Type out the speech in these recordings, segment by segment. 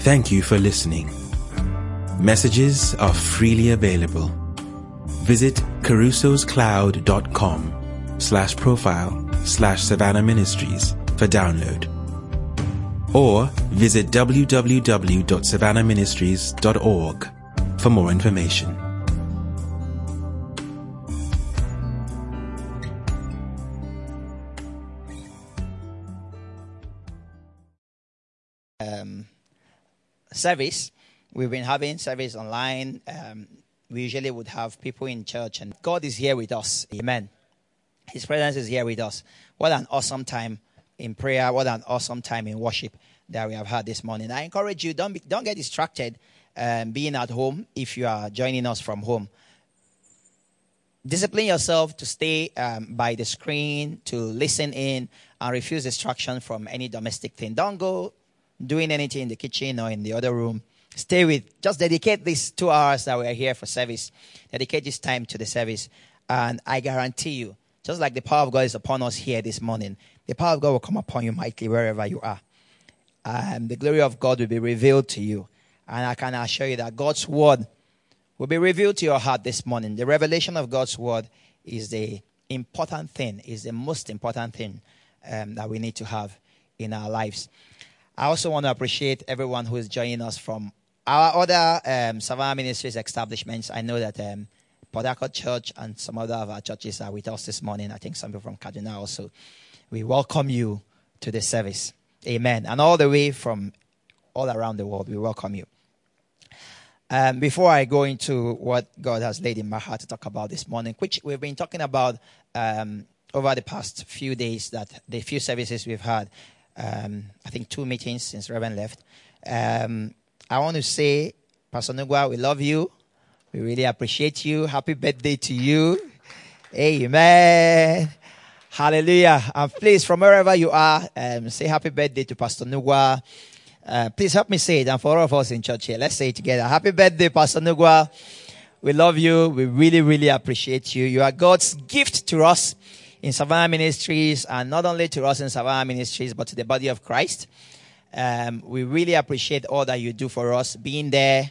Thank you for listening. Messages are freely available. Visit carusoscloud.com slash profile slash Savannah Ministries for download. Or visit www.savannahministries.org for more information. Service. We've been having service online. Um, we usually would have people in church, and God is here with us. Amen. His presence is here with us. What an awesome time in prayer. What an awesome time in worship that we have had this morning. I encourage you don't be, don't get distracted um, being at home if you are joining us from home. Discipline yourself to stay um, by the screen, to listen in, and refuse distraction from any domestic thing. Don't go doing anything in the kitchen or in the other room. Stay with, just dedicate these two hours that we're here for service. Dedicate this time to the service. And I guarantee you, just like the power of God is upon us here this morning, the power of God will come upon you mightily wherever you are. And the glory of God will be revealed to you. And I can assure you that God's word will be revealed to your heart this morning. The revelation of God's word is the important thing, is the most important thing um, that we need to have in our lives. I also want to appreciate everyone who is joining us from our other um, Savannah Ministries establishments. I know that um, Church and some other of our churches are with us this morning. I think some people from Kaduna also. We welcome you to the service. Amen. And all the way from all around the world, we welcome you. Um, before I go into what God has laid in my heart to talk about this morning, which we've been talking about um, over the past few days, that the few services we've had, um, I think two meetings since Reverend left. Um, I want to say, Pastor Nugwa, we love you. We really appreciate you. Happy birthday to you. Amen. Hallelujah. And please, from wherever you are, um, say happy birthday to Pastor Nugwa. Uh, please help me say it. And for all of us in church here, let's say it together. Happy birthday, Pastor Nugwa. We love you. We really, really appreciate you. You are God's gift to us in Savannah Ministries, and not only to us in Savannah Ministries, but to the body of Christ. Um, we really appreciate all that you do for us, being there.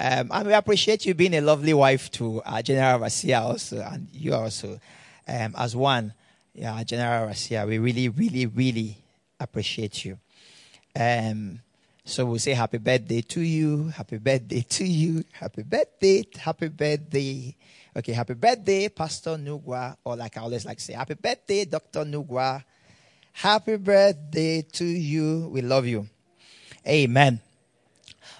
Um, and we appreciate you being a lovely wife to General Overseer also, and you also, um, as one, yeah, General Overseer. We really, really, really appreciate you. Um, so we'll say happy birthday to you, happy birthday to you, happy birthday, happy birthday. Okay, happy birthday, Pastor Nugwa, or like I always like to say, happy birthday, Dr. Nugwa. Happy birthday to you. We love you. Amen.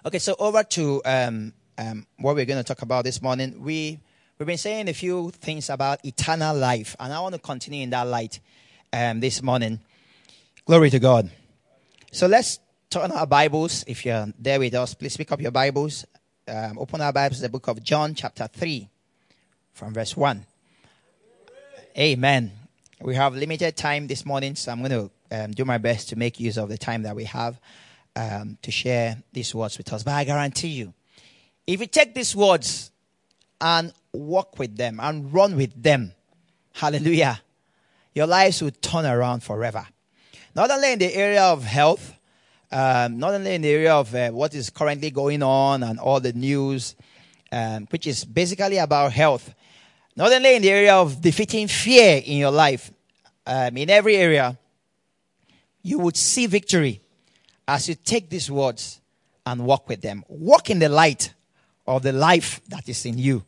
Okay, so over to um, um, what we're going to talk about this morning. We, we've been saying a few things about eternal life, and I want to continue in that light um, this morning. Glory to God. So let's turn our Bibles. If you're there with us, please pick up your Bibles. Um, open our Bibles to the book of John, chapter 3 from verse 1. Amen. We have limited time this morning, so I'm going to um, do my best to make use of the time that we have um, to share these words with us. But I guarantee you, if you take these words and walk with them and run with them, hallelujah, your lives will turn around forever. Not only in the area of health, um, not only in the area of uh, what is currently going on and all the news, um, which is basically about health, not only in the area of defeating fear in your life, um, in every area, you would see victory as you take these words and walk with them. Walk in the light of the life that is in you.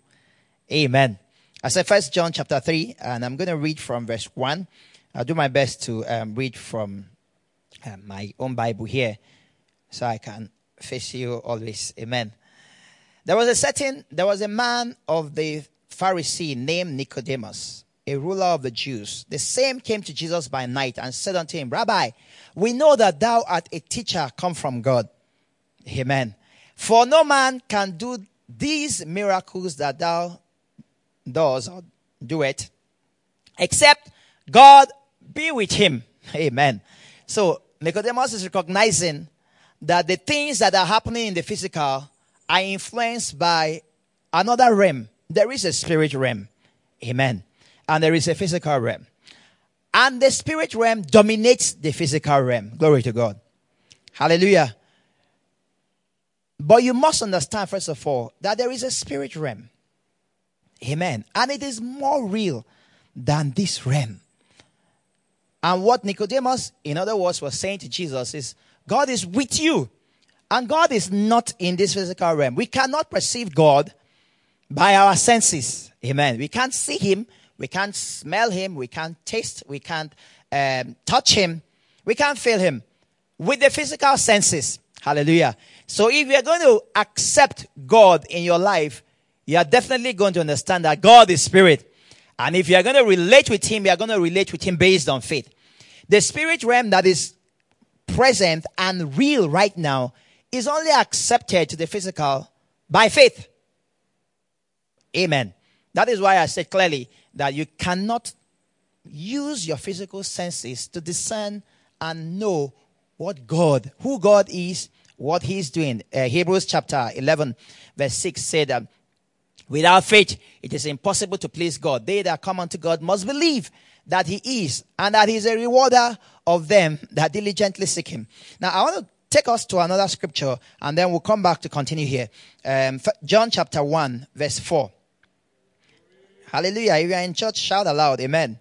Amen. I said First John chapter 3, and I'm going to read from verse 1. I'll do my best to um, read from uh, my own Bible here so I can face you always. Amen. There was a certain, there was a man of the Pharisee named Nicodemus, a ruler of the Jews. The same came to Jesus by night and said unto him, Rabbi, we know that thou art a teacher come from God. Amen. For no man can do these miracles that thou does or do it, except God be with him. Amen. So Nicodemus is recognizing that the things that are happening in the physical are influenced by another realm. There is a spirit realm. Amen. And there is a physical realm. And the spirit realm dominates the physical realm. Glory to God. Hallelujah. But you must understand, first of all, that there is a spirit realm. Amen. And it is more real than this realm. And what Nicodemus, in other words, was saying to Jesus is God is with you. And God is not in this physical realm. We cannot perceive God by our senses. Amen. We can't see Him. We can't smell Him. We can't taste. We can't um, touch Him. We can't feel Him with the physical senses. Hallelujah. So if you're going to accept God in your life, you are definitely going to understand that God is spirit. And if you're going to relate with Him, you're going to relate with Him based on faith. The spirit realm that is present and real right now is only accepted to the physical by faith. Amen. That is why I said clearly that you cannot use your physical senses to discern and know what God, who God is, what He's doing. Uh, Hebrews chapter 11, verse 6 said that without faith, it is impossible to please God. They that come unto God must believe that He is and that He is a rewarder of them that diligently seek Him. Now, I want to take us to another scripture and then we'll come back to continue here. Um, John chapter 1, verse 4. Hallelujah. If you are in church, shout aloud. Amen.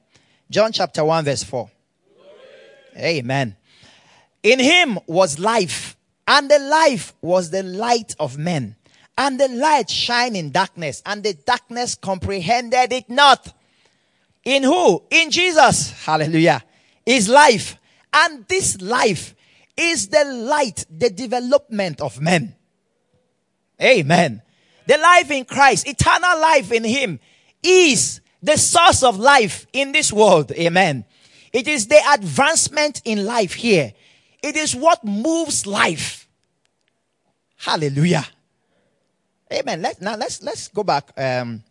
John chapter 1, verse 4. Amen. In him was life, and the life was the light of men. And the light shine in darkness, and the darkness comprehended it not. In who? In Jesus. Hallelujah. Is life. And this life is the light, the development of men. Amen. The life in Christ, eternal life in Him, is the source of life in this world. Amen. It is the advancement in life here. It is what moves life. Hallelujah. Amen. Let, now let's let's go back. Um,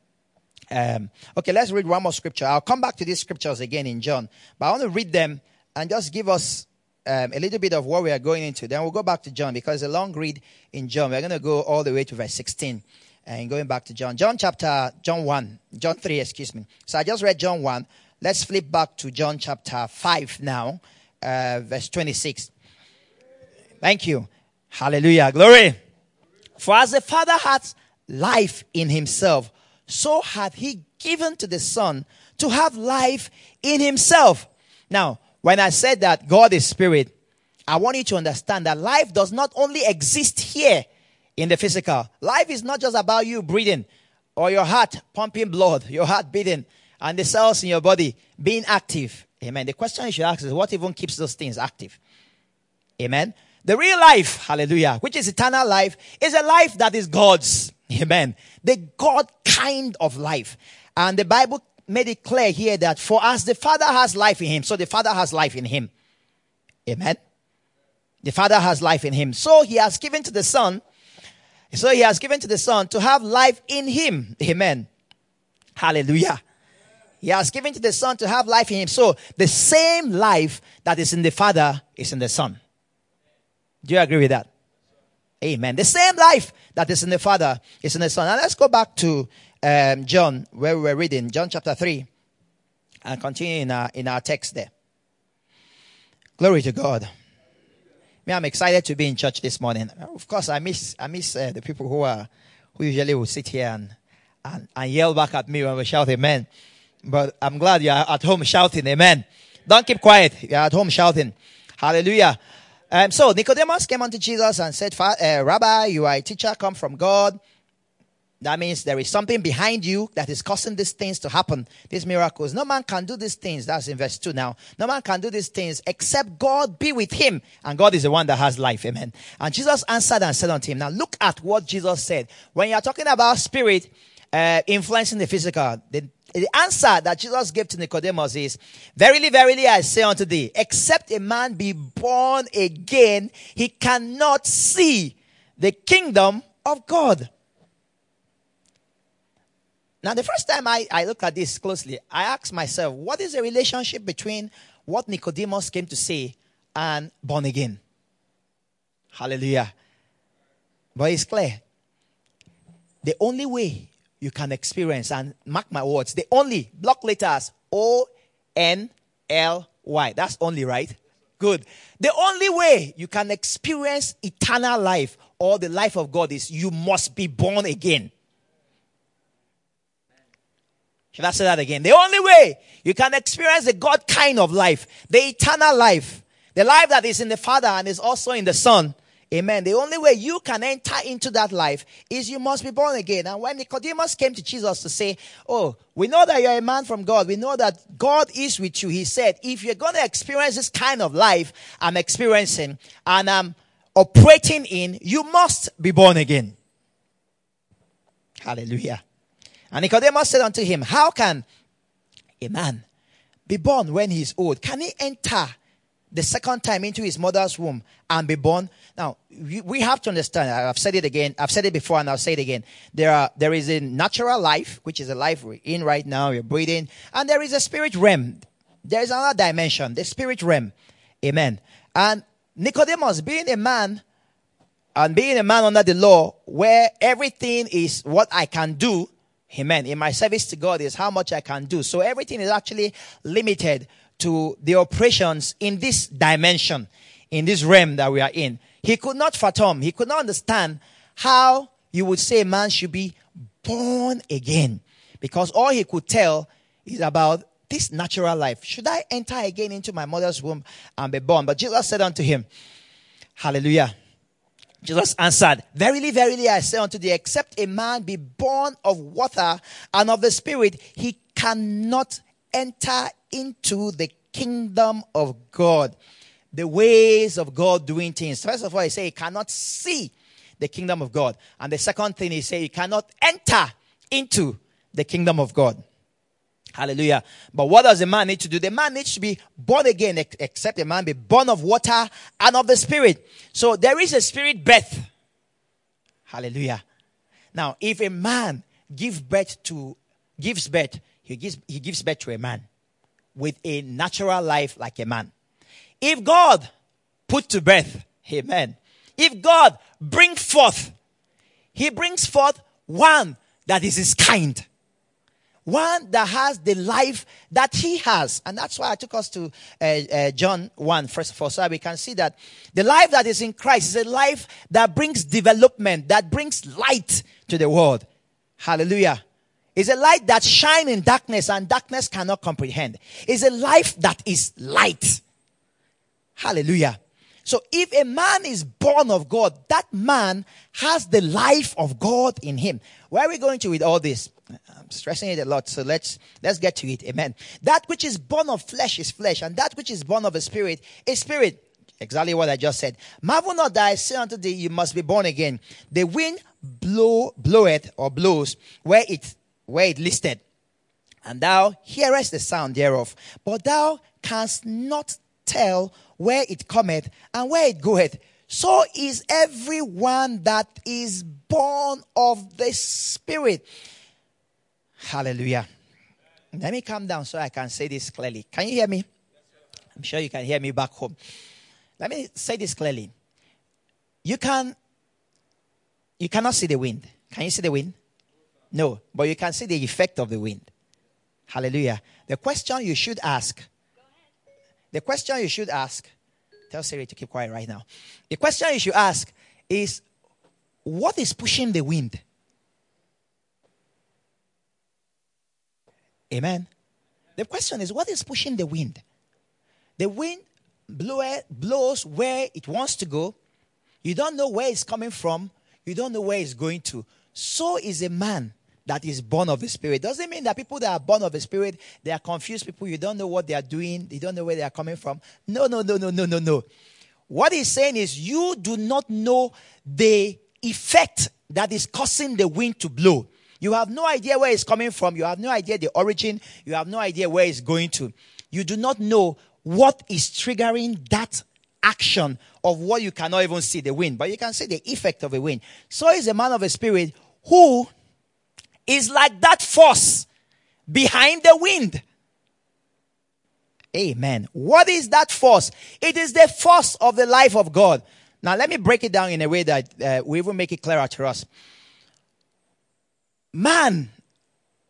um, okay, let's read one more scripture. I'll come back to these scriptures again in John, but I want to read them and just give us um, a little bit of what we are going into. Then we'll go back to John because it's a long read in John. We're going to go all the way to verse 16 and going back to John. John chapter, John 1, John 3, excuse me. So I just read John 1. Let's flip back to John chapter 5 now, uh, verse 26. Thank you. Hallelujah. Glory. For as the Father has life in himself, so hath he given to the Son to have life in himself. Now, when I said that God is spirit, I want you to understand that life does not only exist here in the physical. Life is not just about you breathing or your heart pumping blood, your heart beating, and the cells in your body being active. Amen. The question you should ask is what even keeps those things active? Amen. The real life, hallelujah, which is eternal life, is a life that is God's. Amen. The God kind of life. And the Bible made it clear here that for us, the Father has life in him. So the Father has life in him. Amen. The Father has life in him. So he has given to the Son. So he has given to the Son to have life in him. Amen. Hallelujah. He has given to the Son to have life in him. So the same life that is in the Father is in the Son. Do you agree with that? Amen. The same life that is in the Father is in the Son. Now let's go back to um, John, where we were reading, John chapter 3, and continue in our, in our text there. Glory to God. Me, I'm excited to be in church this morning. Of course, I miss, I miss uh, the people who are, who usually will sit here and, and, and yell back at me when we shout amen. But I'm glad you're at home shouting amen. Don't keep quiet. You're at home shouting. Hallelujah. Um, so Nicodemus came unto Jesus and said, uh, Rabbi, you are a teacher come from God. That means there is something behind you that is causing these things to happen, these miracles. No man can do these things. That's in verse 2 now. No man can do these things except God be with him. And God is the one that has life. Amen. And Jesus answered and said unto him, Now look at what Jesus said. When you're talking about spirit uh, influencing the physical, the, the answer that Jesus gave to Nicodemus is, Verily, verily, I say unto thee, except a man be born again, he cannot see the kingdom of God. Now, the first time I, I looked at this closely, I asked myself, what is the relationship between what Nicodemus came to say and born again? Hallelujah. But it's clear. The only way you can experience, and mark my words, the only block letters O N L Y. That's only, right? Good. The only way you can experience eternal life or the life of God is you must be born again. Should I say that again? The only way you can experience the God kind of life, the eternal life, the life that is in the Father and is also in the Son. Amen. The only way you can enter into that life is you must be born again. And when Nicodemus came to Jesus to say, Oh, we know that you're a man from God. We know that God is with you. He said, If you're going to experience this kind of life I'm experiencing and I'm operating in, you must be born again. Hallelujah. And Nicodemus said unto him, How can a man be born when he is old? Can he enter the second time into his mother's womb and be born? Now, we have to understand, I've said it again, I've said it before and I'll say it again. There are, there is a natural life, which is a life we're in right now, we're breathing, and there is a spirit realm. There is another dimension, the spirit realm. Amen. And Nicodemus, being a man, and being a man under the law, where everything is what I can do, Amen. In my service to God is how much I can do. So everything is actually limited to the operations in this dimension, in this realm that we are in. He could not fathom, he could not understand how you would say man should be born again. Because all he could tell is about this natural life. Should I enter again into my mother's womb and be born? But Jesus said unto him, Hallelujah. Jesus answered, Verily, verily, I say unto thee, except a man be born of water and of the Spirit, he cannot enter into the kingdom of God. The ways of God doing things. First of all, he said he cannot see the kingdom of God. And the second thing he said, he cannot enter into the kingdom of God. Hallelujah. But what does a man need to do? The man needs to be born again, except a man be born of water and of the spirit. So there is a spirit birth. Hallelujah. Now, if a man gives birth to, gives birth, he gives, he gives birth to a man with a natural life like a man. If God put to birth, amen. If God bring forth, he brings forth one that is his kind one that has the life that he has. And that's why I took us to uh, uh, John 1, first of all, so we can see that the life that is in Christ is a life that brings development, that brings light to the world. Hallelujah. It's a light that shines in darkness and darkness cannot comprehend. It's a life that is light. Hallelujah. So if a man is born of God, that man has the life of God in him. Where are we going to with all this? Stressing it a lot, so let's let's get to it. Amen. That which is born of flesh is flesh, and that which is born of a spirit is spirit. Exactly what I just said. Marvel not that I say unto thee, you must be born again. The wind blow bloweth or blows where it where it listed, and thou hearest the sound thereof, but thou canst not tell where it cometh and where it goeth. So is everyone that is born of the Spirit. Hallelujah. Let me calm down so I can say this clearly. Can you hear me? I'm sure you can hear me back home. Let me say this clearly. You can you cannot see the wind. Can you see the wind? No, but you can see the effect of the wind. Hallelujah. The question you should ask. The question you should ask. Tell Siri to keep quiet right now. The question you should ask is what is pushing the wind? Amen. The question is, what is pushing the wind? The wind blow, blows where it wants to go. You don't know where it's coming from. You don't know where it's going to. So is a man that is born of the Spirit. Doesn't mean that people that are born of the Spirit, they are confused people. You don't know what they are doing. They don't know where they are coming from. No, no, no, no, no, no, no. What he's saying is you do not know the effect that is causing the wind to blow. You have no idea where it's coming from. You have no idea the origin. You have no idea where it's going to. You do not know what is triggering that action of what you cannot even see the wind, but you can see the effect of a wind. So is a man of a spirit who is like that force behind the wind. Amen. What is that force? It is the force of the life of God. Now, let me break it down in a way that uh, we will make it clearer to us man,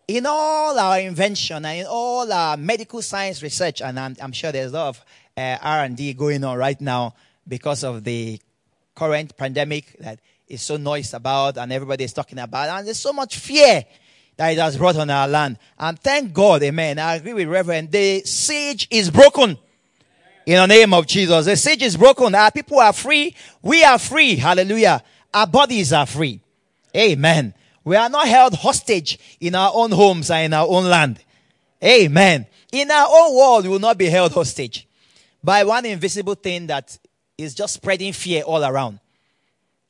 in all our invention and in all our medical science research, and I'm, I'm sure there's a lot of uh, R&D going on right now because of the current pandemic, that is so noised about and everybody is talking about. And there's so much fear that it has brought on our land. And thank God, amen. I agree with Reverend. The siege is broken. In the name of Jesus. The siege is broken. Our people are free. We are free. Hallelujah. Our bodies are free. Amen. We are not held hostage in our own homes and in our own land. Amen. In our own world, we will not be held hostage by one invisible thing that is just spreading fear all around.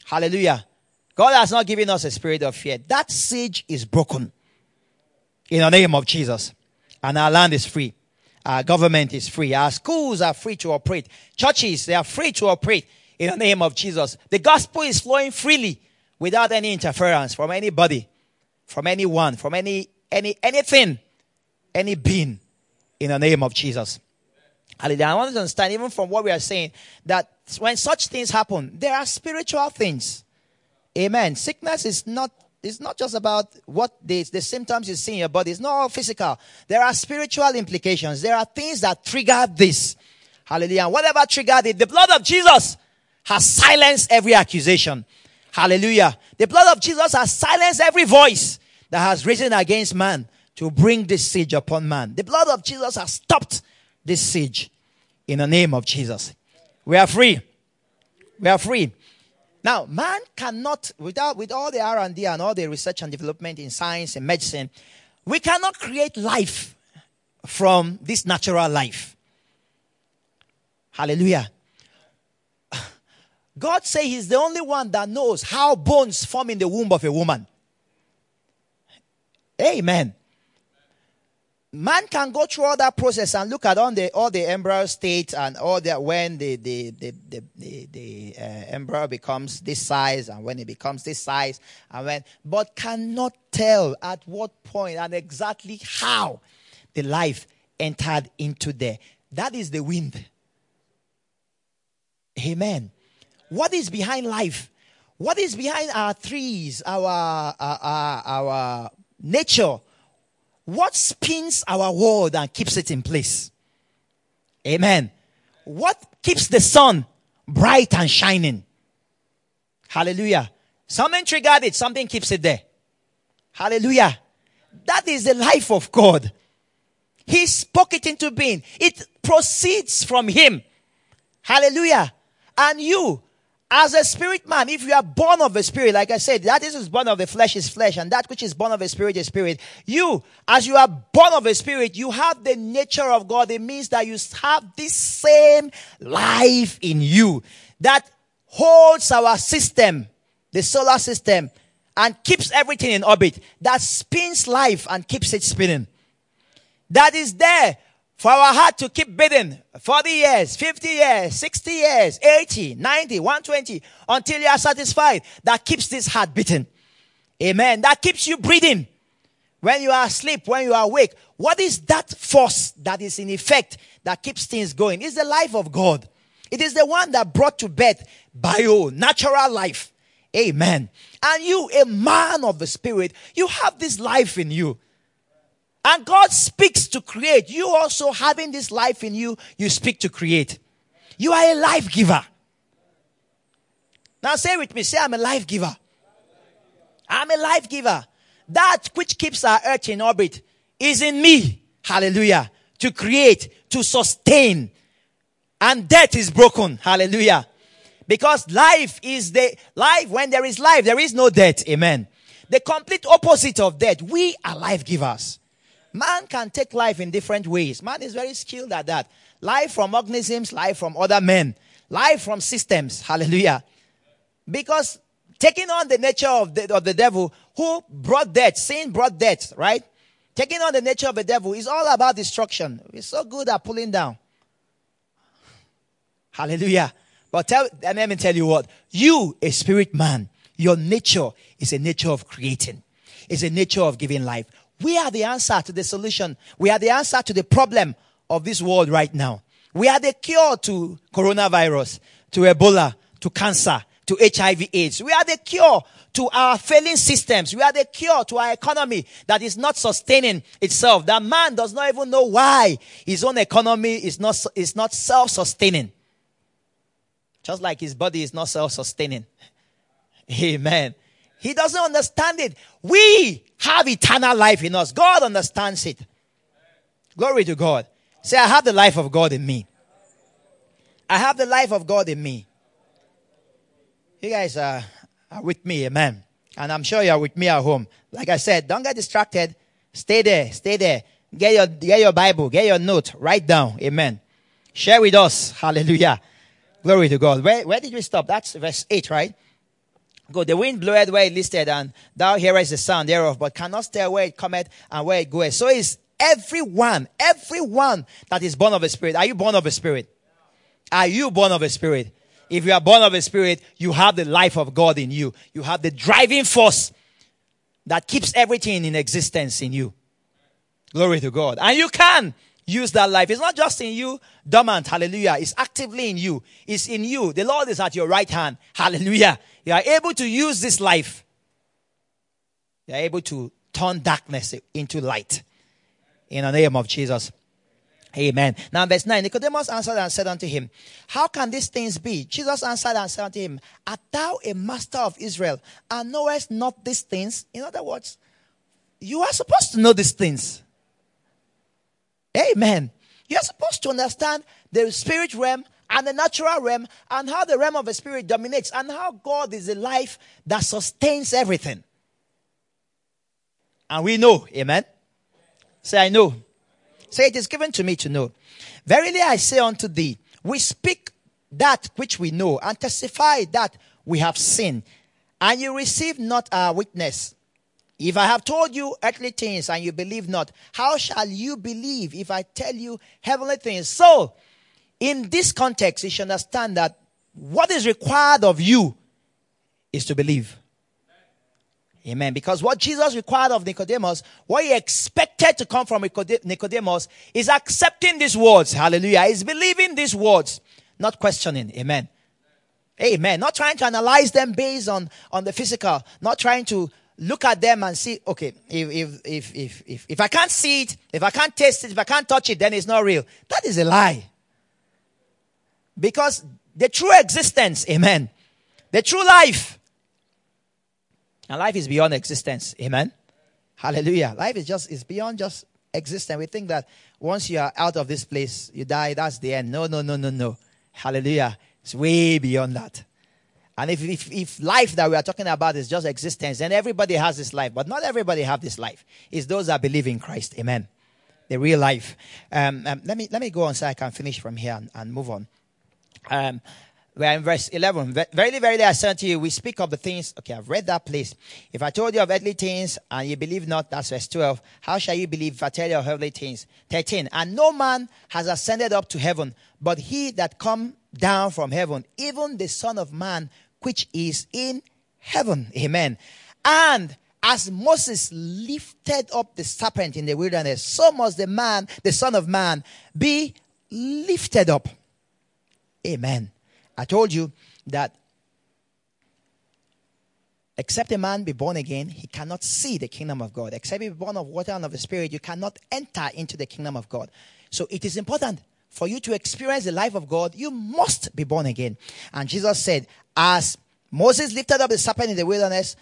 Hallelujah. God has not given us a spirit of fear. That siege is broken in the name of Jesus. And our land is free. Our government is free. Our schools are free to operate. Churches, they are free to operate in the name of Jesus. The gospel is flowing freely without any interference from anybody, from anyone, from any, any, anything, any being in the name of Jesus. Hallelujah. I want to understand, even from what we are saying, that when such things happen, there are spiritual things. Amen. Sickness is not it's not just about what the, the symptoms you see in your body. It's not all physical. There are spiritual implications. There are things that trigger this. Hallelujah. Whatever triggered it, the blood of Jesus has silenced every accusation. Hallelujah. The blood of Jesus has silenced every voice that has risen against man to bring this siege upon man. The blood of Jesus has stopped this siege in the name of Jesus. We are free. We are free. Now, man cannot, without, with all the R&D and all the research and development in science and medicine, we cannot create life from this natural life. Hallelujah. God say he's the only one that knows how bones form in the womb of a woman. Amen. Man can go through all that process and look at all the all the embryo state and all that when the the the the, the, the uh, embryo becomes this size and when it becomes this size and when but cannot tell at what point and exactly how the life entered into there. That is the wind. Amen what is behind life what is behind our trees our our, our, our nature what spins our world and keeps it in place? Amen. What keeps the sun bright and shining? Hallelujah. Something triggered it, something keeps it there. Hallelujah. That is the life of God. He spoke it into being. It proceeds from Him. Hallelujah. And you, as a spirit man, if you are born of the spirit, like I said, that is born of the flesh is flesh, and that which is born of a spirit is spirit. You, as you are born of a spirit, you have the nature of God. It means that you have this same life in you that holds our system, the solar system, and keeps everything in orbit. That spins life and keeps it spinning. That is there for our heart to keep beating 40 years, 50 years, 60 years, 80, 90, 120 until you are satisfied. That keeps this heart beating. Amen. That keeps you breathing. When you are asleep, when you are awake. What is that force that is in effect that keeps things going? It's the life of God. It is the one that brought to birth bio, natural life. Amen. And you, a man of the spirit, you have this life in you. And God speaks to create. You also having this life in you, you speak to create. You are a life giver. Now say with me, say I'm a life giver. I'm a life giver. That which keeps our earth in orbit is in me. Hallelujah. To create, to sustain. And death is broken. Hallelujah. Because life is the life. When there is life, there is no death. Amen. The complete opposite of death. We are life givers. Man can take life in different ways. Man is very skilled at that. Life from organisms, life from other men, life from systems. Hallelujah. Because taking on the nature of the, of the devil who brought death, sin brought death, right? Taking on the nature of the devil is all about destruction. We're so good at pulling down. Hallelujah. But tell, let me tell you what. You, a spirit man, your nature is a nature of creating. It's a nature of giving life. We are the answer to the solution. We are the answer to the problem of this world right now. We are the cure to coronavirus, to Ebola, to cancer, to HIV AIDS. We are the cure to our failing systems. We are the cure to our economy that is not sustaining itself. That man does not even know why his own economy is not, is not self-sustaining. Just like his body is not self-sustaining. Amen. He doesn't understand it. We have eternal life in us. God understands it. Glory to God. Say, I have the life of God in me. I have the life of God in me. You guys are, are with me, amen. And I'm sure you're with me at home. Like I said, don't get distracted. Stay there, stay there. Get your, get your Bible, get your note, write down, amen. Share with us, hallelujah. Glory to God. Where, where did we stop? That's verse 8, right? Go. The wind bloweth where it listed, and thou hearest the sound thereof, but cannot stay where it cometh and where it goeth. So is everyone, everyone that is born of a spirit. Are you born of a spirit? Are you born of a spirit? If you are born of a spirit, you have the life of God in you. You have the driving force that keeps everything in existence in you. Glory to God. And you can use that life. It's not just in you, dormant. Hallelujah. It's actively in you. It's in you. The Lord is at your right hand. Hallelujah. You are able to use this life. You are able to turn darkness into light. In the name of Jesus. Amen. Now, verse 9 Nicodemus answered and said unto him, How can these things be? Jesus answered and said unto him, Art thou a master of Israel and knowest not these things? In other words, you are supposed to know these things. Amen. You're supposed to understand the spirit realm and the natural realm and how the realm of the spirit dominates and how God is the life that sustains everything. And we know, amen. Say, I know. Say, it is given to me to know. Verily I say unto thee, we speak that which we know and testify that we have seen, and you receive not our witness. If I have told you earthly things and you believe not, how shall you believe if I tell you heavenly things? So, in this context, you should understand that what is required of you is to believe. Amen. Because what Jesus required of Nicodemus, what he expected to come from Nicodemus, is accepting these words. Hallelujah. Is believing these words, not questioning. Amen. Amen. Not trying to analyze them based on, on the physical, not trying to look at them and see, okay, if, if, if, if, if, if I can't see it, if I can't taste it, if I can't touch it, then it's not real. That is a lie. Because the true existence, amen, the true life, and life is beyond existence. Amen. Hallelujah. Life is just is beyond just existence. We think that once you are out of this place, you die, that's the end. No, no, no, no, no. Hallelujah. It's way beyond that. And if, if, if life that we are talking about is just existence, then everybody has this life. But not everybody have this life. It's those that believe in Christ. Amen. The real life. Um, um, let me let me go on so I can finish from here and, and move on. Um, we're in verse 11. Verily, verily, I say unto you, we speak of the things. Okay, I've read that place. If I told you of earthly things and you believe not, that's verse 12. How shall you believe if I tell you of heavenly things? 13. And no man has ascended up to heaven, but he that come down from heaven, even the Son of Man, which is in heaven. Amen. And as Moses lifted up the serpent in the wilderness, so must the man, the Son of Man, be lifted up. Amen. I told you that except a man be born again, he cannot see the kingdom of God. Except he be born of water and of the spirit, you cannot enter into the kingdom of God. So it is important for you to experience the life of God, you must be born again. And Jesus said, as Moses lifted up the serpent in the wilderness,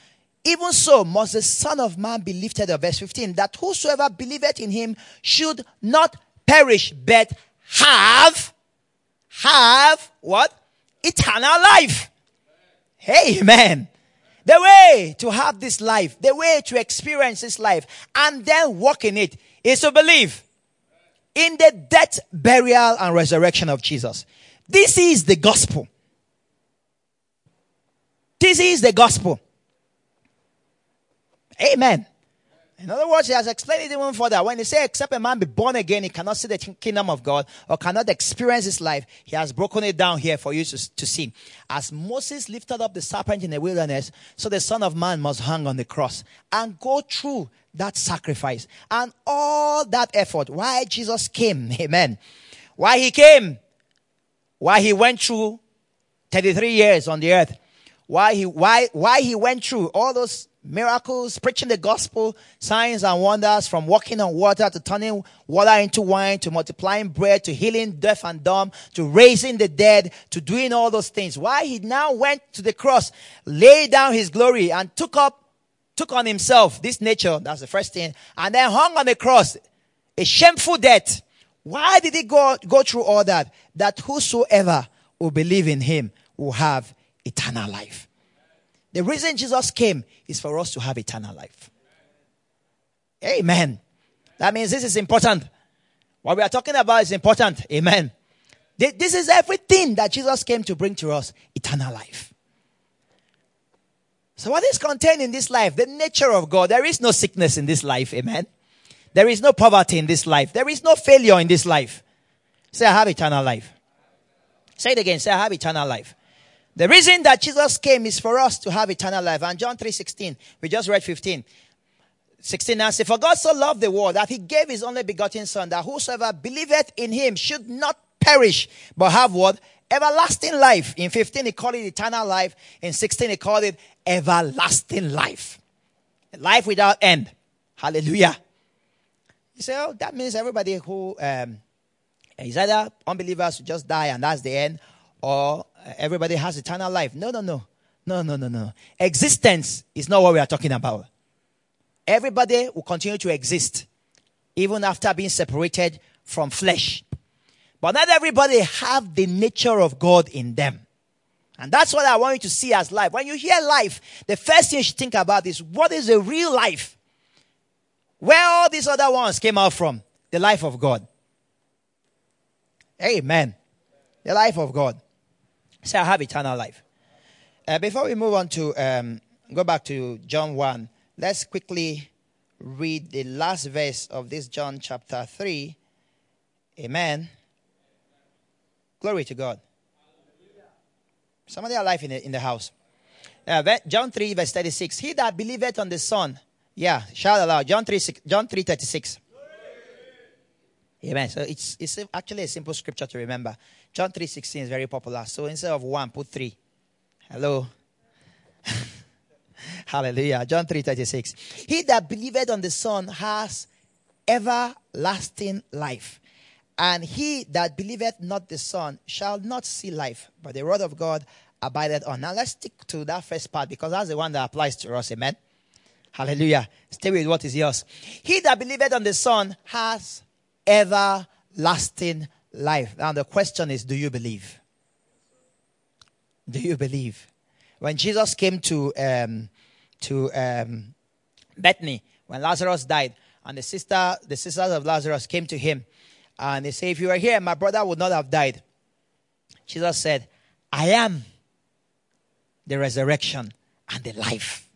even so must the Son of Man be lifted up. Verse 15, that whosoever believeth in him should not perish, but have, have what? eternal life. Amen. The way to have this life, the way to experience this life and then walk in it is to believe in the death, burial, and resurrection of Jesus. This is the gospel. This is the gospel. Amen. In other words, he has explained it even further. When he say, except a man be born again, he cannot see the kingdom of God or cannot experience his life. He has broken it down here for you to, to see. As Moses lifted up the serpent in the wilderness, so the son of man must hang on the cross and go through that sacrifice and all that effort. Why Jesus came. Amen. Why he came. Why he went through 33 years on the earth. Why he, why, why he went through all those miracles, preaching the gospel, signs and wonders from walking on water to turning water into wine to multiplying bread to healing deaf and dumb to raising the dead to doing all those things. Why he now went to the cross, laid down his glory and took up, took on himself this nature. That's the first thing. And then hung on the cross, a shameful death. Why did he go, go through all that? That whosoever will believe in him will have eternal life. The reason Jesus came is for us to have eternal life. Amen. That means this is important. What we are talking about is important. Amen. This is everything that Jesus came to bring to us eternal life. So, what is contained in this life? The nature of God. There is no sickness in this life. Amen. There is no poverty in this life. There is no failure in this life. Say, I have eternal life. Say it again. Say, I have eternal life. The reason that Jesus came is for us to have eternal life. And John 3.16, we just read 15. 16 now say, For God so loved the world that he gave his only begotten son, that whosoever believeth in him should not perish, but have what? Everlasting life. In 15, he called it eternal life. In 16, he called it everlasting life. Life without end. Hallelujah. You say, oh, that means everybody who um, is either unbelievers who just die and that's the end, or everybody has eternal life. No, no, no. No, no, no, no. Existence is not what we are talking about. Everybody will continue to exist even after being separated from flesh. But not everybody have the nature of God in them. And that's what I want you to see as life. When you hear life, the first thing you should think about is what is a real life? Where all these other ones came out from? The life of God. Amen. The life of God. Say, I have eternal life. Uh, before we move on to um, go back to John 1, let's quickly read the last verse of this John chapter 3. Amen. Glory to God. Somebody alive in the, in the house. Uh, John 3, verse 36. He that believeth on the Son. Yeah, shout aloud. John 3, John 3 36. Amen. So it's, it's actually a simple scripture to remember. John 3.16 is very popular. So instead of one, put three. Hello. Hallelujah. John 3.36. He that believeth on the Son has everlasting life. And he that believeth not the Son shall not see life, but the word of God abideth on. Now let's stick to that first part because that's the one that applies to us. Amen. Hallelujah. Stay with what is yours. He that believeth on the Son has everlasting life. Now, the question is do you believe? Do you believe? When Jesus came to, um, to um, Bethany, when Lazarus died, and the sister, the sisters of Lazarus came to him, and they say, If you were here, my brother would not have died. Jesus said, I am the resurrection and the life.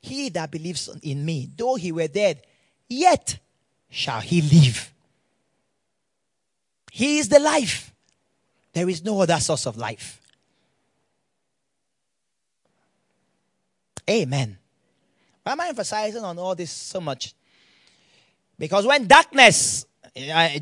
He that believes in me, though he were dead, yet shall he live. He is the life. There is no other source of life. Amen. Why am I emphasizing on all this so much? Because when darkness,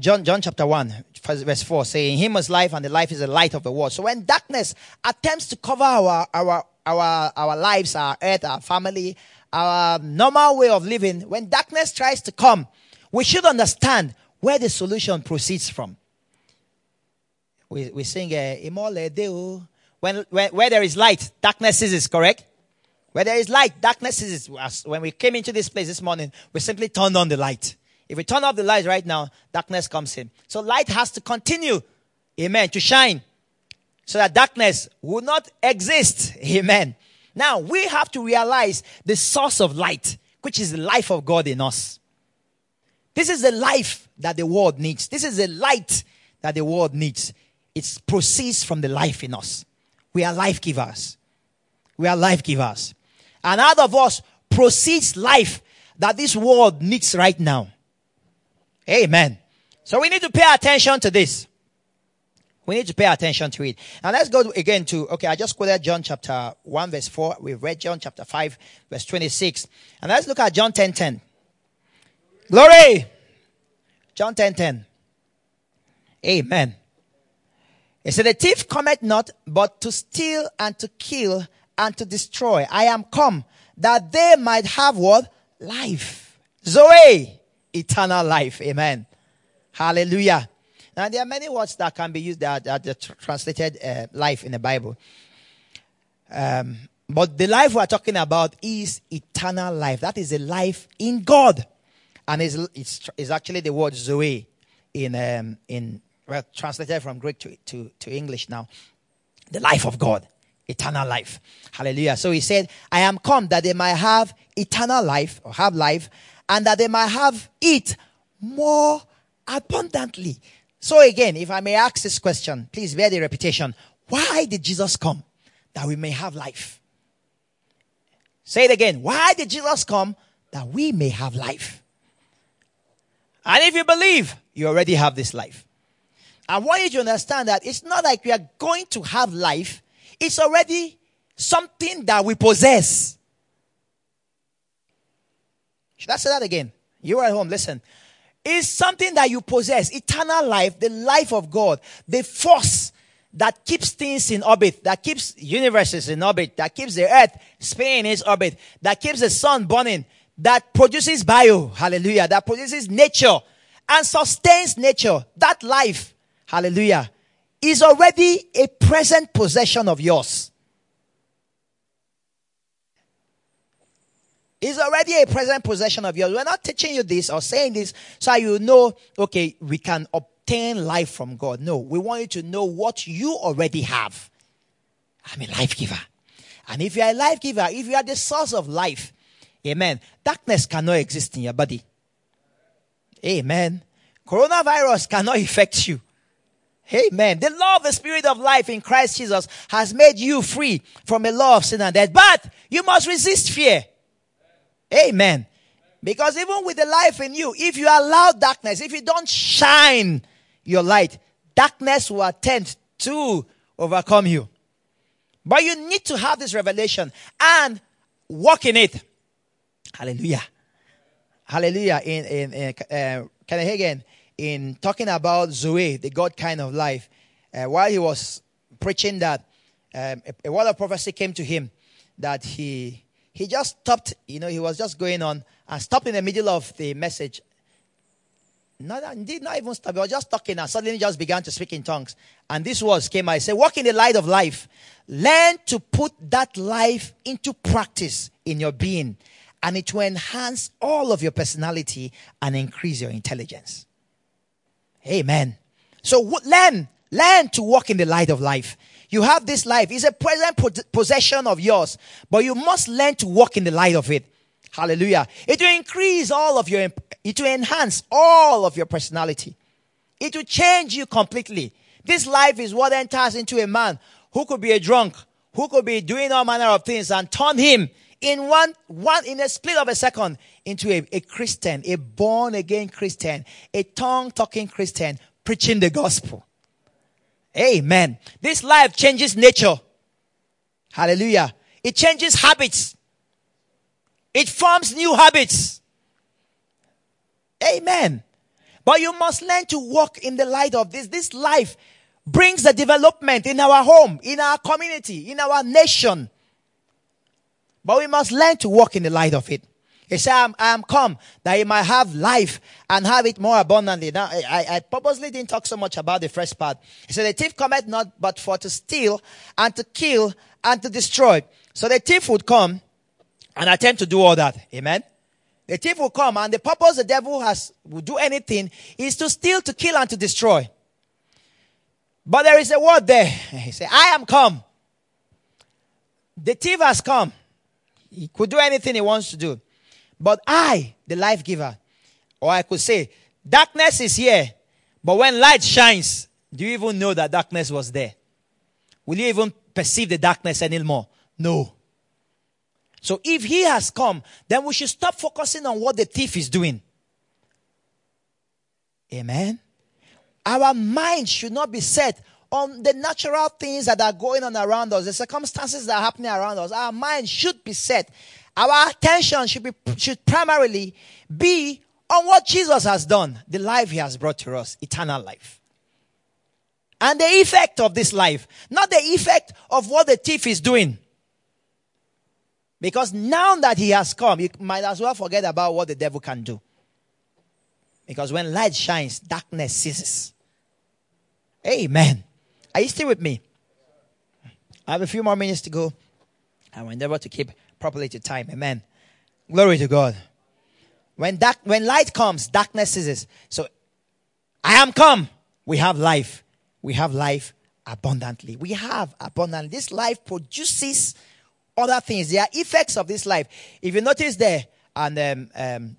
John, John chapter 1, verse 4, saying, Him was life and the life is the light of the world. So when darkness attempts to cover our, our, our, our lives, our earth, our family, our normal way of living, when darkness tries to come, we should understand where the solution proceeds from we, we sing uh, when, when where there is light, darkness is correct? Where there is light, darkness is when we came into this place this morning, we simply turned on the light. If we turn off the light right now, darkness comes in. So light has to continue, amen, to shine so that darkness will not exist. Amen. Now we have to realize the source of light, which is the life of God in us. This is the life that the world needs. This is the light that the world needs. It proceeds from the life in us. We are life givers. We are life givers. And out of us proceeds life that this world needs right now. Amen. So we need to pay attention to this. We need to pay attention to it. And let's go again to, okay, I just quoted John chapter 1 verse 4. We've read John chapter 5 verse 26. And let's look at John 10 10. Glory! John 10 10. Amen. He said, The thief cometh not but to steal and to kill and to destroy. I am come that they might have what? Life. Zoe, eternal life. Amen. Hallelujah. Now, there are many words that can be used that, are translated uh, life in the Bible. Um, but the life we're talking about is eternal life. That is a life in God. And it's, it's, it's actually the word Zoe in, um, in well, translated from Greek to, to, to English now. The life of God, eternal life. Hallelujah. So he said, I am come that they might have eternal life or have life and that they might have it more abundantly. So again, if I may ask this question, please bear the repetition. Why did Jesus come? That we may have life. Say it again. Why did Jesus come? That we may have life. And if you believe, you already have this life. I want you to understand that it's not like we are going to have life. It's already something that we possess. Should I say that again? You are at home, listen. It's something that you possess. Eternal life, the life of God, the force that keeps things in orbit, that keeps universes in orbit, that keeps the earth spinning in its orbit, that keeps the sun burning, that produces bio, hallelujah, that produces nature and sustains nature. That life, hallelujah, is already a present possession of yours. Is already a present possession of yours. We're not teaching you this or saying this so you know, okay, we can obtain life from God. No, we want you to know what you already have. I'm a life giver. And if you're a life giver, if you are the source of life, amen, darkness cannot exist in your body. Amen. Coronavirus cannot affect you. Amen. The law of the spirit of life in Christ Jesus has made you free from a law of sin and death. But you must resist fear. Amen. Because even with the life in you, if you allow darkness, if you don't shine your light, darkness will attempt to overcome you. But you need to have this revelation and walk in it. Hallelujah. Hallelujah. In, in, in uh, Kenneth Hagin, in talking about Zoe, the God kind of life, uh, while he was preaching that, um, a, a word of prophecy came to him that he he just stopped, you know, he was just going on and stopped in the middle of the message. Not, did not even stop. He was just talking and suddenly just began to speak in tongues. And this was came I said, walk in the light of life. Learn to put that life into practice in your being. And it will enhance all of your personality and increase your intelligence. Amen. So learn, learn to walk in the light of life. You have this life. It's a present possession of yours, but you must learn to walk in the light of it. Hallelujah. It will increase all of your, it will enhance all of your personality. It will change you completely. This life is what enters into a man who could be a drunk, who could be doing all manner of things and turn him in one, one, in a split of a second into a, a Christian, a born again Christian, a tongue talking Christian, preaching the gospel. Amen. This life changes nature. Hallelujah. It changes habits. It forms new habits. Amen. But you must learn to walk in the light of this. This life brings the development in our home, in our community, in our nation. But we must learn to walk in the light of it. He said, I'm, I'm come that you might have life and have it more abundantly. Now, I, I purposely didn't talk so much about the first part. He said, the thief cometh not but for to steal and to kill and to destroy. So the thief would come and attempt to do all that. Amen. The thief will come and the purpose the devil has, will do anything is to steal, to kill and to destroy. But there is a word there. He said, I am come. The thief has come. He could do anything he wants to do. But I, the life giver, or I could say, darkness is here. But when light shines, do you even know that darkness was there? Will you even perceive the darkness anymore? No. So if he has come, then we should stop focusing on what the thief is doing. Amen. Our mind should not be set on the natural things that are going on around us, the circumstances that are happening around us. Our mind should be set our attention should be should primarily be on what Jesus has done, the life he has brought to us, eternal life. And the effect of this life, not the effect of what the thief is doing. Because now that he has come, you might as well forget about what the devil can do. Because when light shines, darkness ceases. Amen. Are you still with me? I have a few more minutes to go. I will endeavor to keep properly to time. Amen. Glory to God. When dark, when light comes, darkness ceases. So I am come. We have life. We have life abundantly. We have abundantly. This life produces other things. There are effects of this life. If you notice there, and um, um,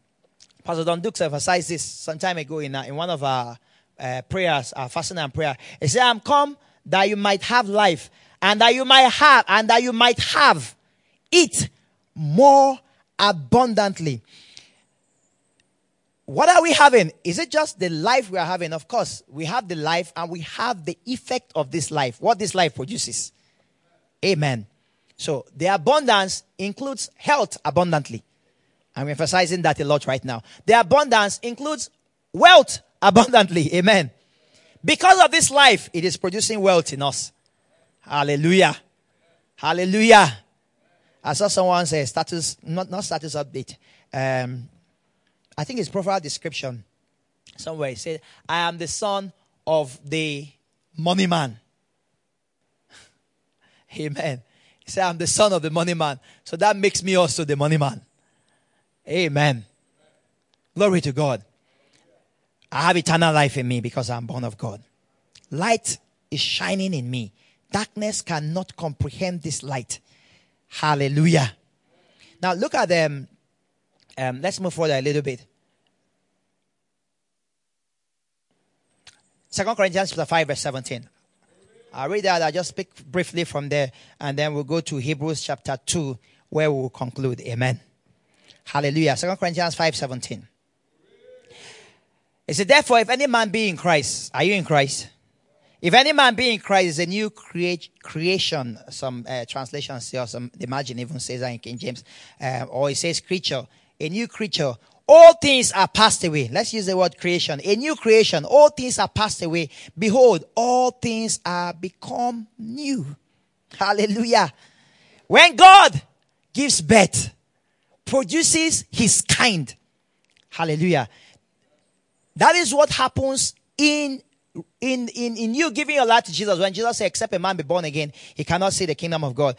Pastor Don Dukes emphasized this some time ago in, uh, in one of our uh, prayers, our fasting and prayer. He said, I'm come that you might have life and that you might have, and that you might have it more abundantly. What are we having? Is it just the life we are having? Of course, we have the life and we have the effect of this life, what this life produces. Amen. So the abundance includes health abundantly. I'm emphasizing that a lot right now. The abundance includes wealth abundantly. Amen. Because of this life, it is producing wealth in us. Hallelujah. Hallelujah. I saw someone say status, not, not status update. Um, I think it's profile description somewhere. He said, I am the son of the money man. Amen. He said, I'm the son of the money man. So that makes me also the money man. Amen. Glory to God. I have eternal life in me because I'm born of God. Light is shining in me. Darkness cannot comprehend this light. Hallelujah. Now look at them. Um, um, let's move forward a little bit. Second Corinthians chapter 5, verse 17. I'll read that. I'll just speak briefly from there, and then we'll go to Hebrews chapter 2, where we'll conclude. Amen. Hallelujah. Second Corinthians 5, 17. It said, Therefore, if any man be in Christ, are you in Christ? If any man be in Christ, is a new creation. Some uh, translations say, or some, the margin even says that in King James, uh, or it says creature, a new creature. All things are passed away. Let's use the word creation. A new creation. All things are passed away. Behold, all things are become new. Hallelujah. When God gives birth, produces his kind. Hallelujah. That is what happens in in, in, in you giving your life to Jesus, when Jesus said, except a man be born again, he cannot see the kingdom of God.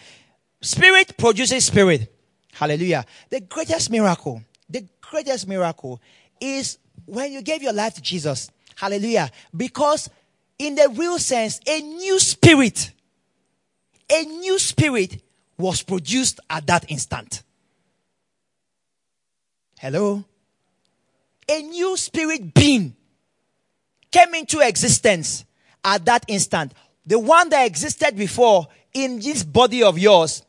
Spirit produces spirit. Hallelujah. The greatest miracle, the greatest miracle is when you gave your life to Jesus. Hallelujah. Because in the real sense, a new spirit, a new spirit was produced at that instant. Hello? A new spirit being came into existence at that instant. The one that existed before in this body of yours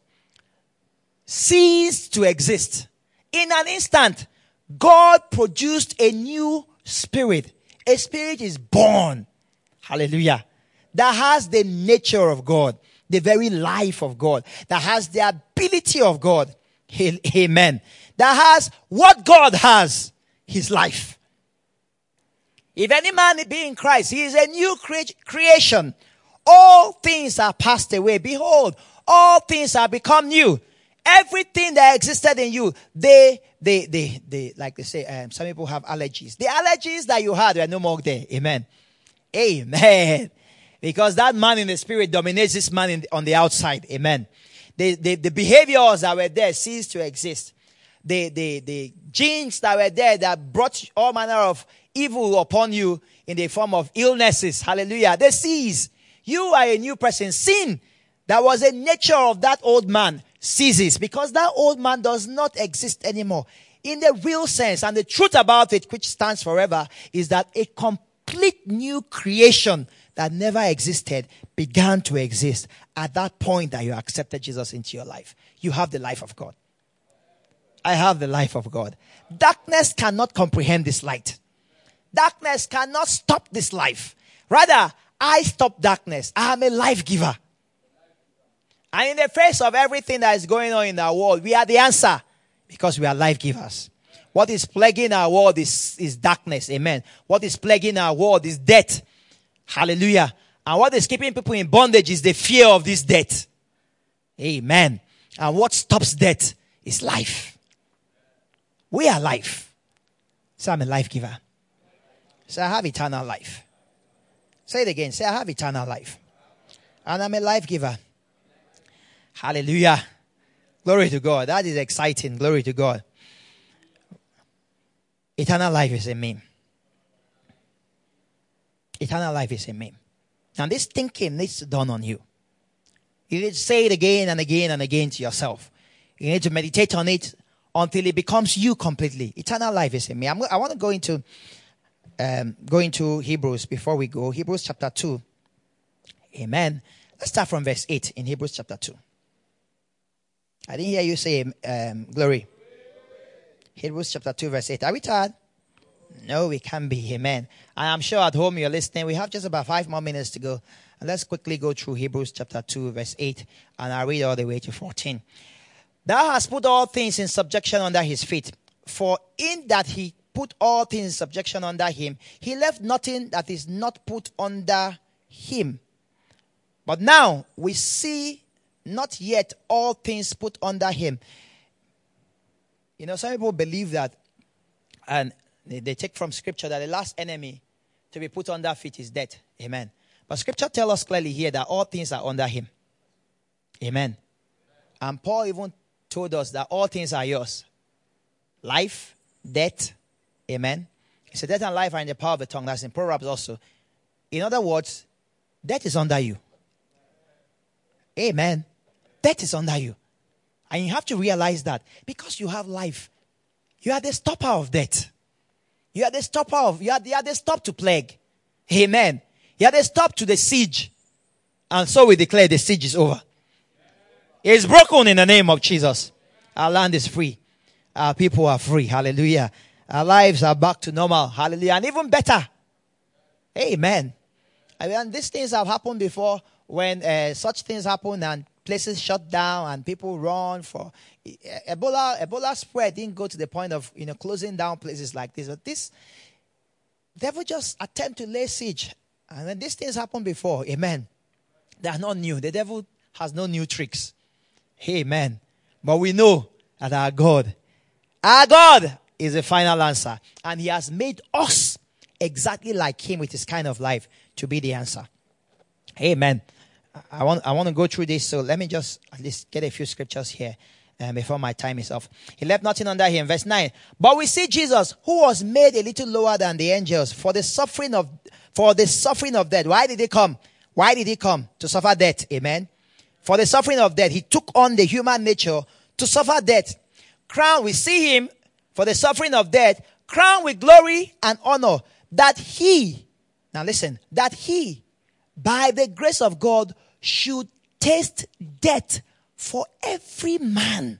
ceased to exist. In an instant, God produced a new spirit. A spirit is born. Hallelujah. That has the nature of God, the very life of God, that has the ability of God. Amen. That has what God has, his life. If any man be in Christ, he is a new cre- creation. All things are passed away. Behold, all things are become new. Everything that existed in you, they, they, they, they, like they say, um, some people have allergies. The allergies that you had are no more there. Amen. Amen. Because that man in the spirit dominates this man in, on the outside. Amen. The, the, the behaviors that were there cease to exist. The, the, the genes that were there that brought all manner of evil upon you in the form of illnesses. Hallelujah. They cease. You are a new person. Sin that was a nature of that old man ceases because that old man does not exist anymore. In the real sense, and the truth about it, which stands forever, is that a complete new creation that never existed began to exist at that point that you accepted Jesus into your life. You have the life of God. I have the life of God. Darkness cannot comprehend this light. Darkness cannot stop this life. Rather, I stop darkness. I am a life giver. And in the face of everything that is going on in our world, we are the answer because we are life givers. What is plaguing our world is, is darkness. Amen. What is plaguing our world is death. Hallelujah. And what is keeping people in bondage is the fear of this death. Amen. And what stops death is life. We are life. So I'm a life giver. Say, I have eternal life. Say it again. Say, I have eternal life. And I'm a life giver. Hallelujah. Glory to God. That is exciting. Glory to God. Eternal life is in me. Eternal life is in me. Now, this thinking needs to dawn on you. You need to say it again and again and again to yourself. You need to meditate on it until it becomes you completely. Eternal life is in me. I'm, i want to go into um, go into Hebrews before we go. Hebrews chapter 2. Amen. Let's start from verse 8 in Hebrews chapter 2. I didn't hear you say um, glory. Hebrews chapter 2, verse 8. Are we tired? No, we can be. Amen. And I'm sure at home you're listening. We have just about five more minutes to go. And let's quickly go through Hebrews chapter 2, verse 8. And I'll read all the way to 14. Thou hast put all things in subjection under his feet. For in that he put all things in subjection under him, he left nothing that is not put under him. But now we see not yet all things put under him. You know, some people believe that, and they take from scripture that the last enemy to be put under feet is death. Amen. But scripture tells us clearly here that all things are under him. Amen. And Paul even told us that all things are yours life, death. Amen. He said, Death and life are in the power of the tongue. That's in Proverbs also. In other words, death is under you. Amen. Death is under you. And you have to realize that because you have life, you are the stopper of death. You are the stopper of, you are, you are the stop to plague. Amen. You are the stop to the siege. And so we declare the siege is over. It is broken in the name of Jesus. Our land is free. Our people are free. Hallelujah. Our lives are back to normal. Hallelujah. And even better. Amen. I mean, these things have happened before when uh, such things happen and places shut down and people run for Ebola. Ebola spread didn't go to the point of you know closing down places like this, but this devil just attempt to lay siege, and when these things happened before, Amen. They are not new. The devil has no new tricks. Amen. But we know that our God, our God is the final answer, and He has made us exactly like Him with His kind of life to be the answer. Amen. I want, I want to go through this, so let me just at least get a few scriptures here um, before my time is off. He left nothing under him. Verse 9. But we see Jesus, who was made a little lower than the angels for the suffering of, for the suffering of death. Why did he come? Why did he come? To suffer death. Amen. For the suffering of death. He took on the human nature to suffer death. Crown, we see him for the suffering of death, crowned with glory and honor that he, now listen, that he, by the grace of God, should taste death for every man.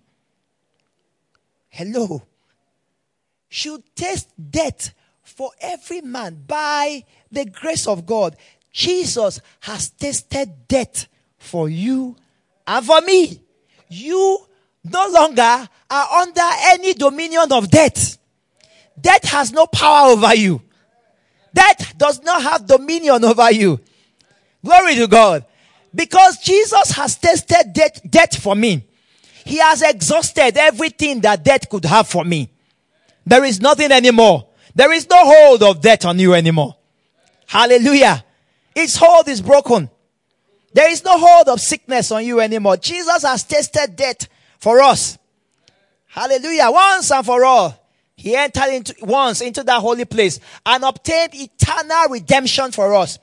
Hello. Should taste death for every man by the grace of God. Jesus has tasted death for you and for me. You no longer are under any dominion of death. Death has no power over you. Death does not have dominion over you. Glory to God. Because Jesus has tasted death, death for me. He has exhausted everything that death could have for me. There is nothing anymore. There is no hold of death on you anymore. Hallelujah. Its hold is broken. There is no hold of sickness on you anymore. Jesus has tasted death for us. Hallelujah. Once and for all. He entered into once into that holy place and obtained eternal redemption for us.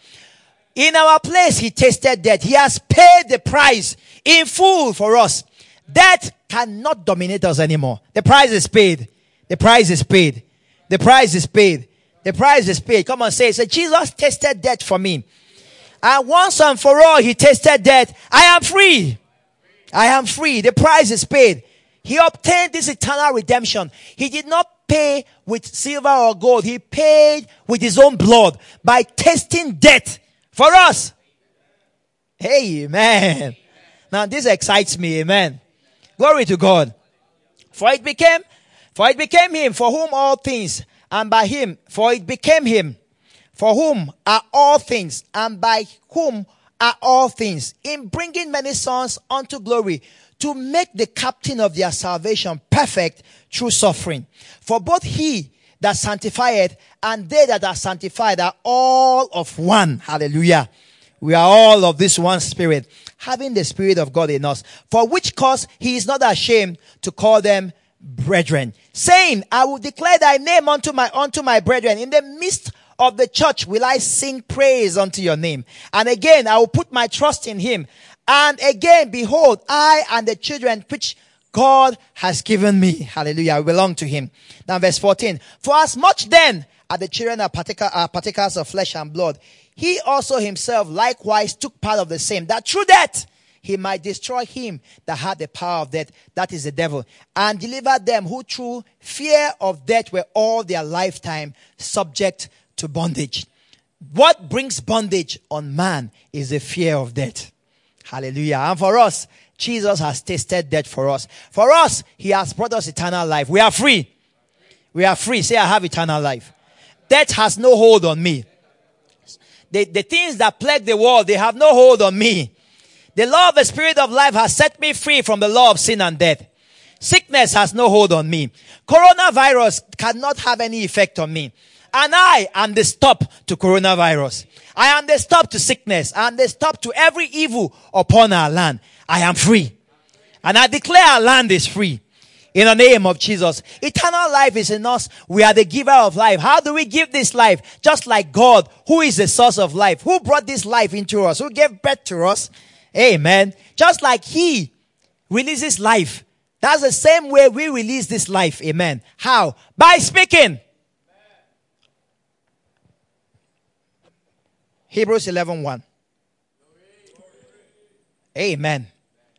In our place, he tasted death. He has paid the price in full for us. Death cannot dominate us anymore. The price is paid. The price is paid. The price is paid. The price is paid. Come on, say. Say, Jesus tasted death for me. And once and for all, he tasted death. I am free. I am free. The price is paid. He obtained this eternal redemption. He did not pay with silver or gold. He paid with his own blood by tasting death for us. Amen. Now this excites me. Amen. Glory to God. For it became, for it became him for whom all things and by him, for it became him for whom are all things and by whom are all things, in bringing many sons unto glory, to make the captain of their salvation perfect through suffering. For both he that sanctifieth and they that are sanctified are all of one. Hallelujah. We are all of this one spirit, having the spirit of God in us, for which cause he is not ashamed to call them brethren, saying, I will declare thy name unto my, unto my brethren. In the midst of the church will I sing praise unto your name. And again, I will put my trust in him. And again, behold, I and the children which God has given me. Hallelujah. I belong to him. Now verse 14. For as much then are the children are, are partakers of flesh and blood, he also himself likewise took part of the same, that through death he might destroy him that had the power of death, that is the devil, and deliver them who through fear of death were all their lifetime subject to bondage. What brings bondage on man is the fear of death. Hallelujah. And for us, Jesus has tasted death for us. For us, he has brought us eternal life. We are free. We are free. Say, I have eternal life. Death has no hold on me. The, the things that plague the world, they have no hold on me. The law of the spirit of life has set me free from the law of sin and death. Sickness has no hold on me. Coronavirus cannot have any effect on me. And I am the stop to coronavirus. I am the stop to sickness. I am the stop to every evil upon our land. I am free. And I declare our land is free. In the name of Jesus. Eternal life is in us. We are the giver of life. How do we give this life? Just like God, who is the source of life, who brought this life into us, who gave birth to us. Amen. Just like He releases life. That's the same way we release this life. Amen. How? By speaking. Hebrews 11 1. Amen.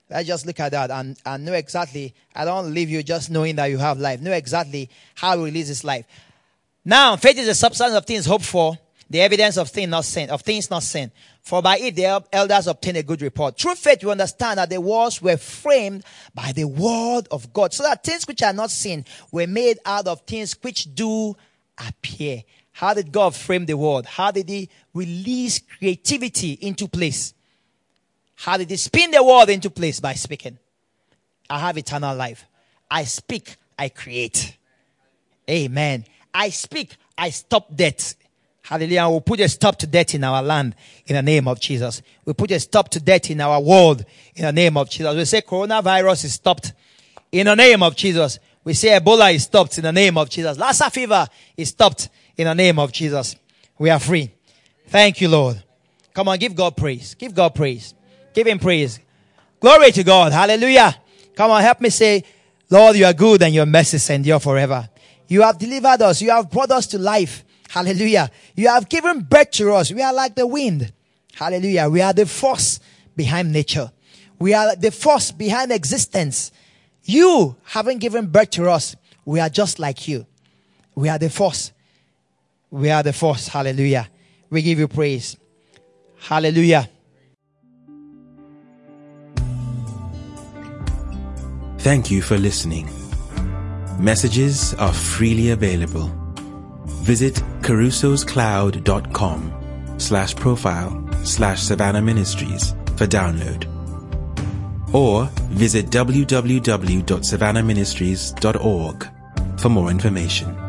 Let's just look at that and, and know exactly. I don't leave you just knowing that you have life. Know exactly how he releases life. Now, faith is the substance of things hoped for, the evidence of things not seen, of things not seen. For by it the elders obtain a good report. Through faith, you understand that the walls were framed by the word of God, so that things which are not seen were made out of things which do appear. How did God frame the world? How did He release creativity into place? How did He spin the world into place? By speaking. I have eternal life. I speak, I create. Amen. I speak, I stop death. Hallelujah. We'll put a stop to death in our land in the name of Jesus. We put a stop to death in our world in the name of Jesus. We say coronavirus is stopped in the name of Jesus. We say Ebola is stopped in the name of Jesus. Lassa fever is stopped in the name of Jesus. We are free. Thank you, Lord. Come on, give God praise. Give God praise. Give him praise. Glory to God. Hallelujah. Come on, help me say, Lord, you are good and your mercies endure forever. You have delivered us. You have brought us to life. Hallelujah. You have given birth to us. We are like the wind. Hallelujah. We are the force behind nature. We are the force behind existence. You haven't given birth to us. We are just like you. We are the force. We are the force. Hallelujah. We give you praise. Hallelujah. Thank you for listening. Messages are freely available. Visit carusoscloud.com slash profile slash Savannah Ministries for download. Or visit www.savannahministries.org for more information.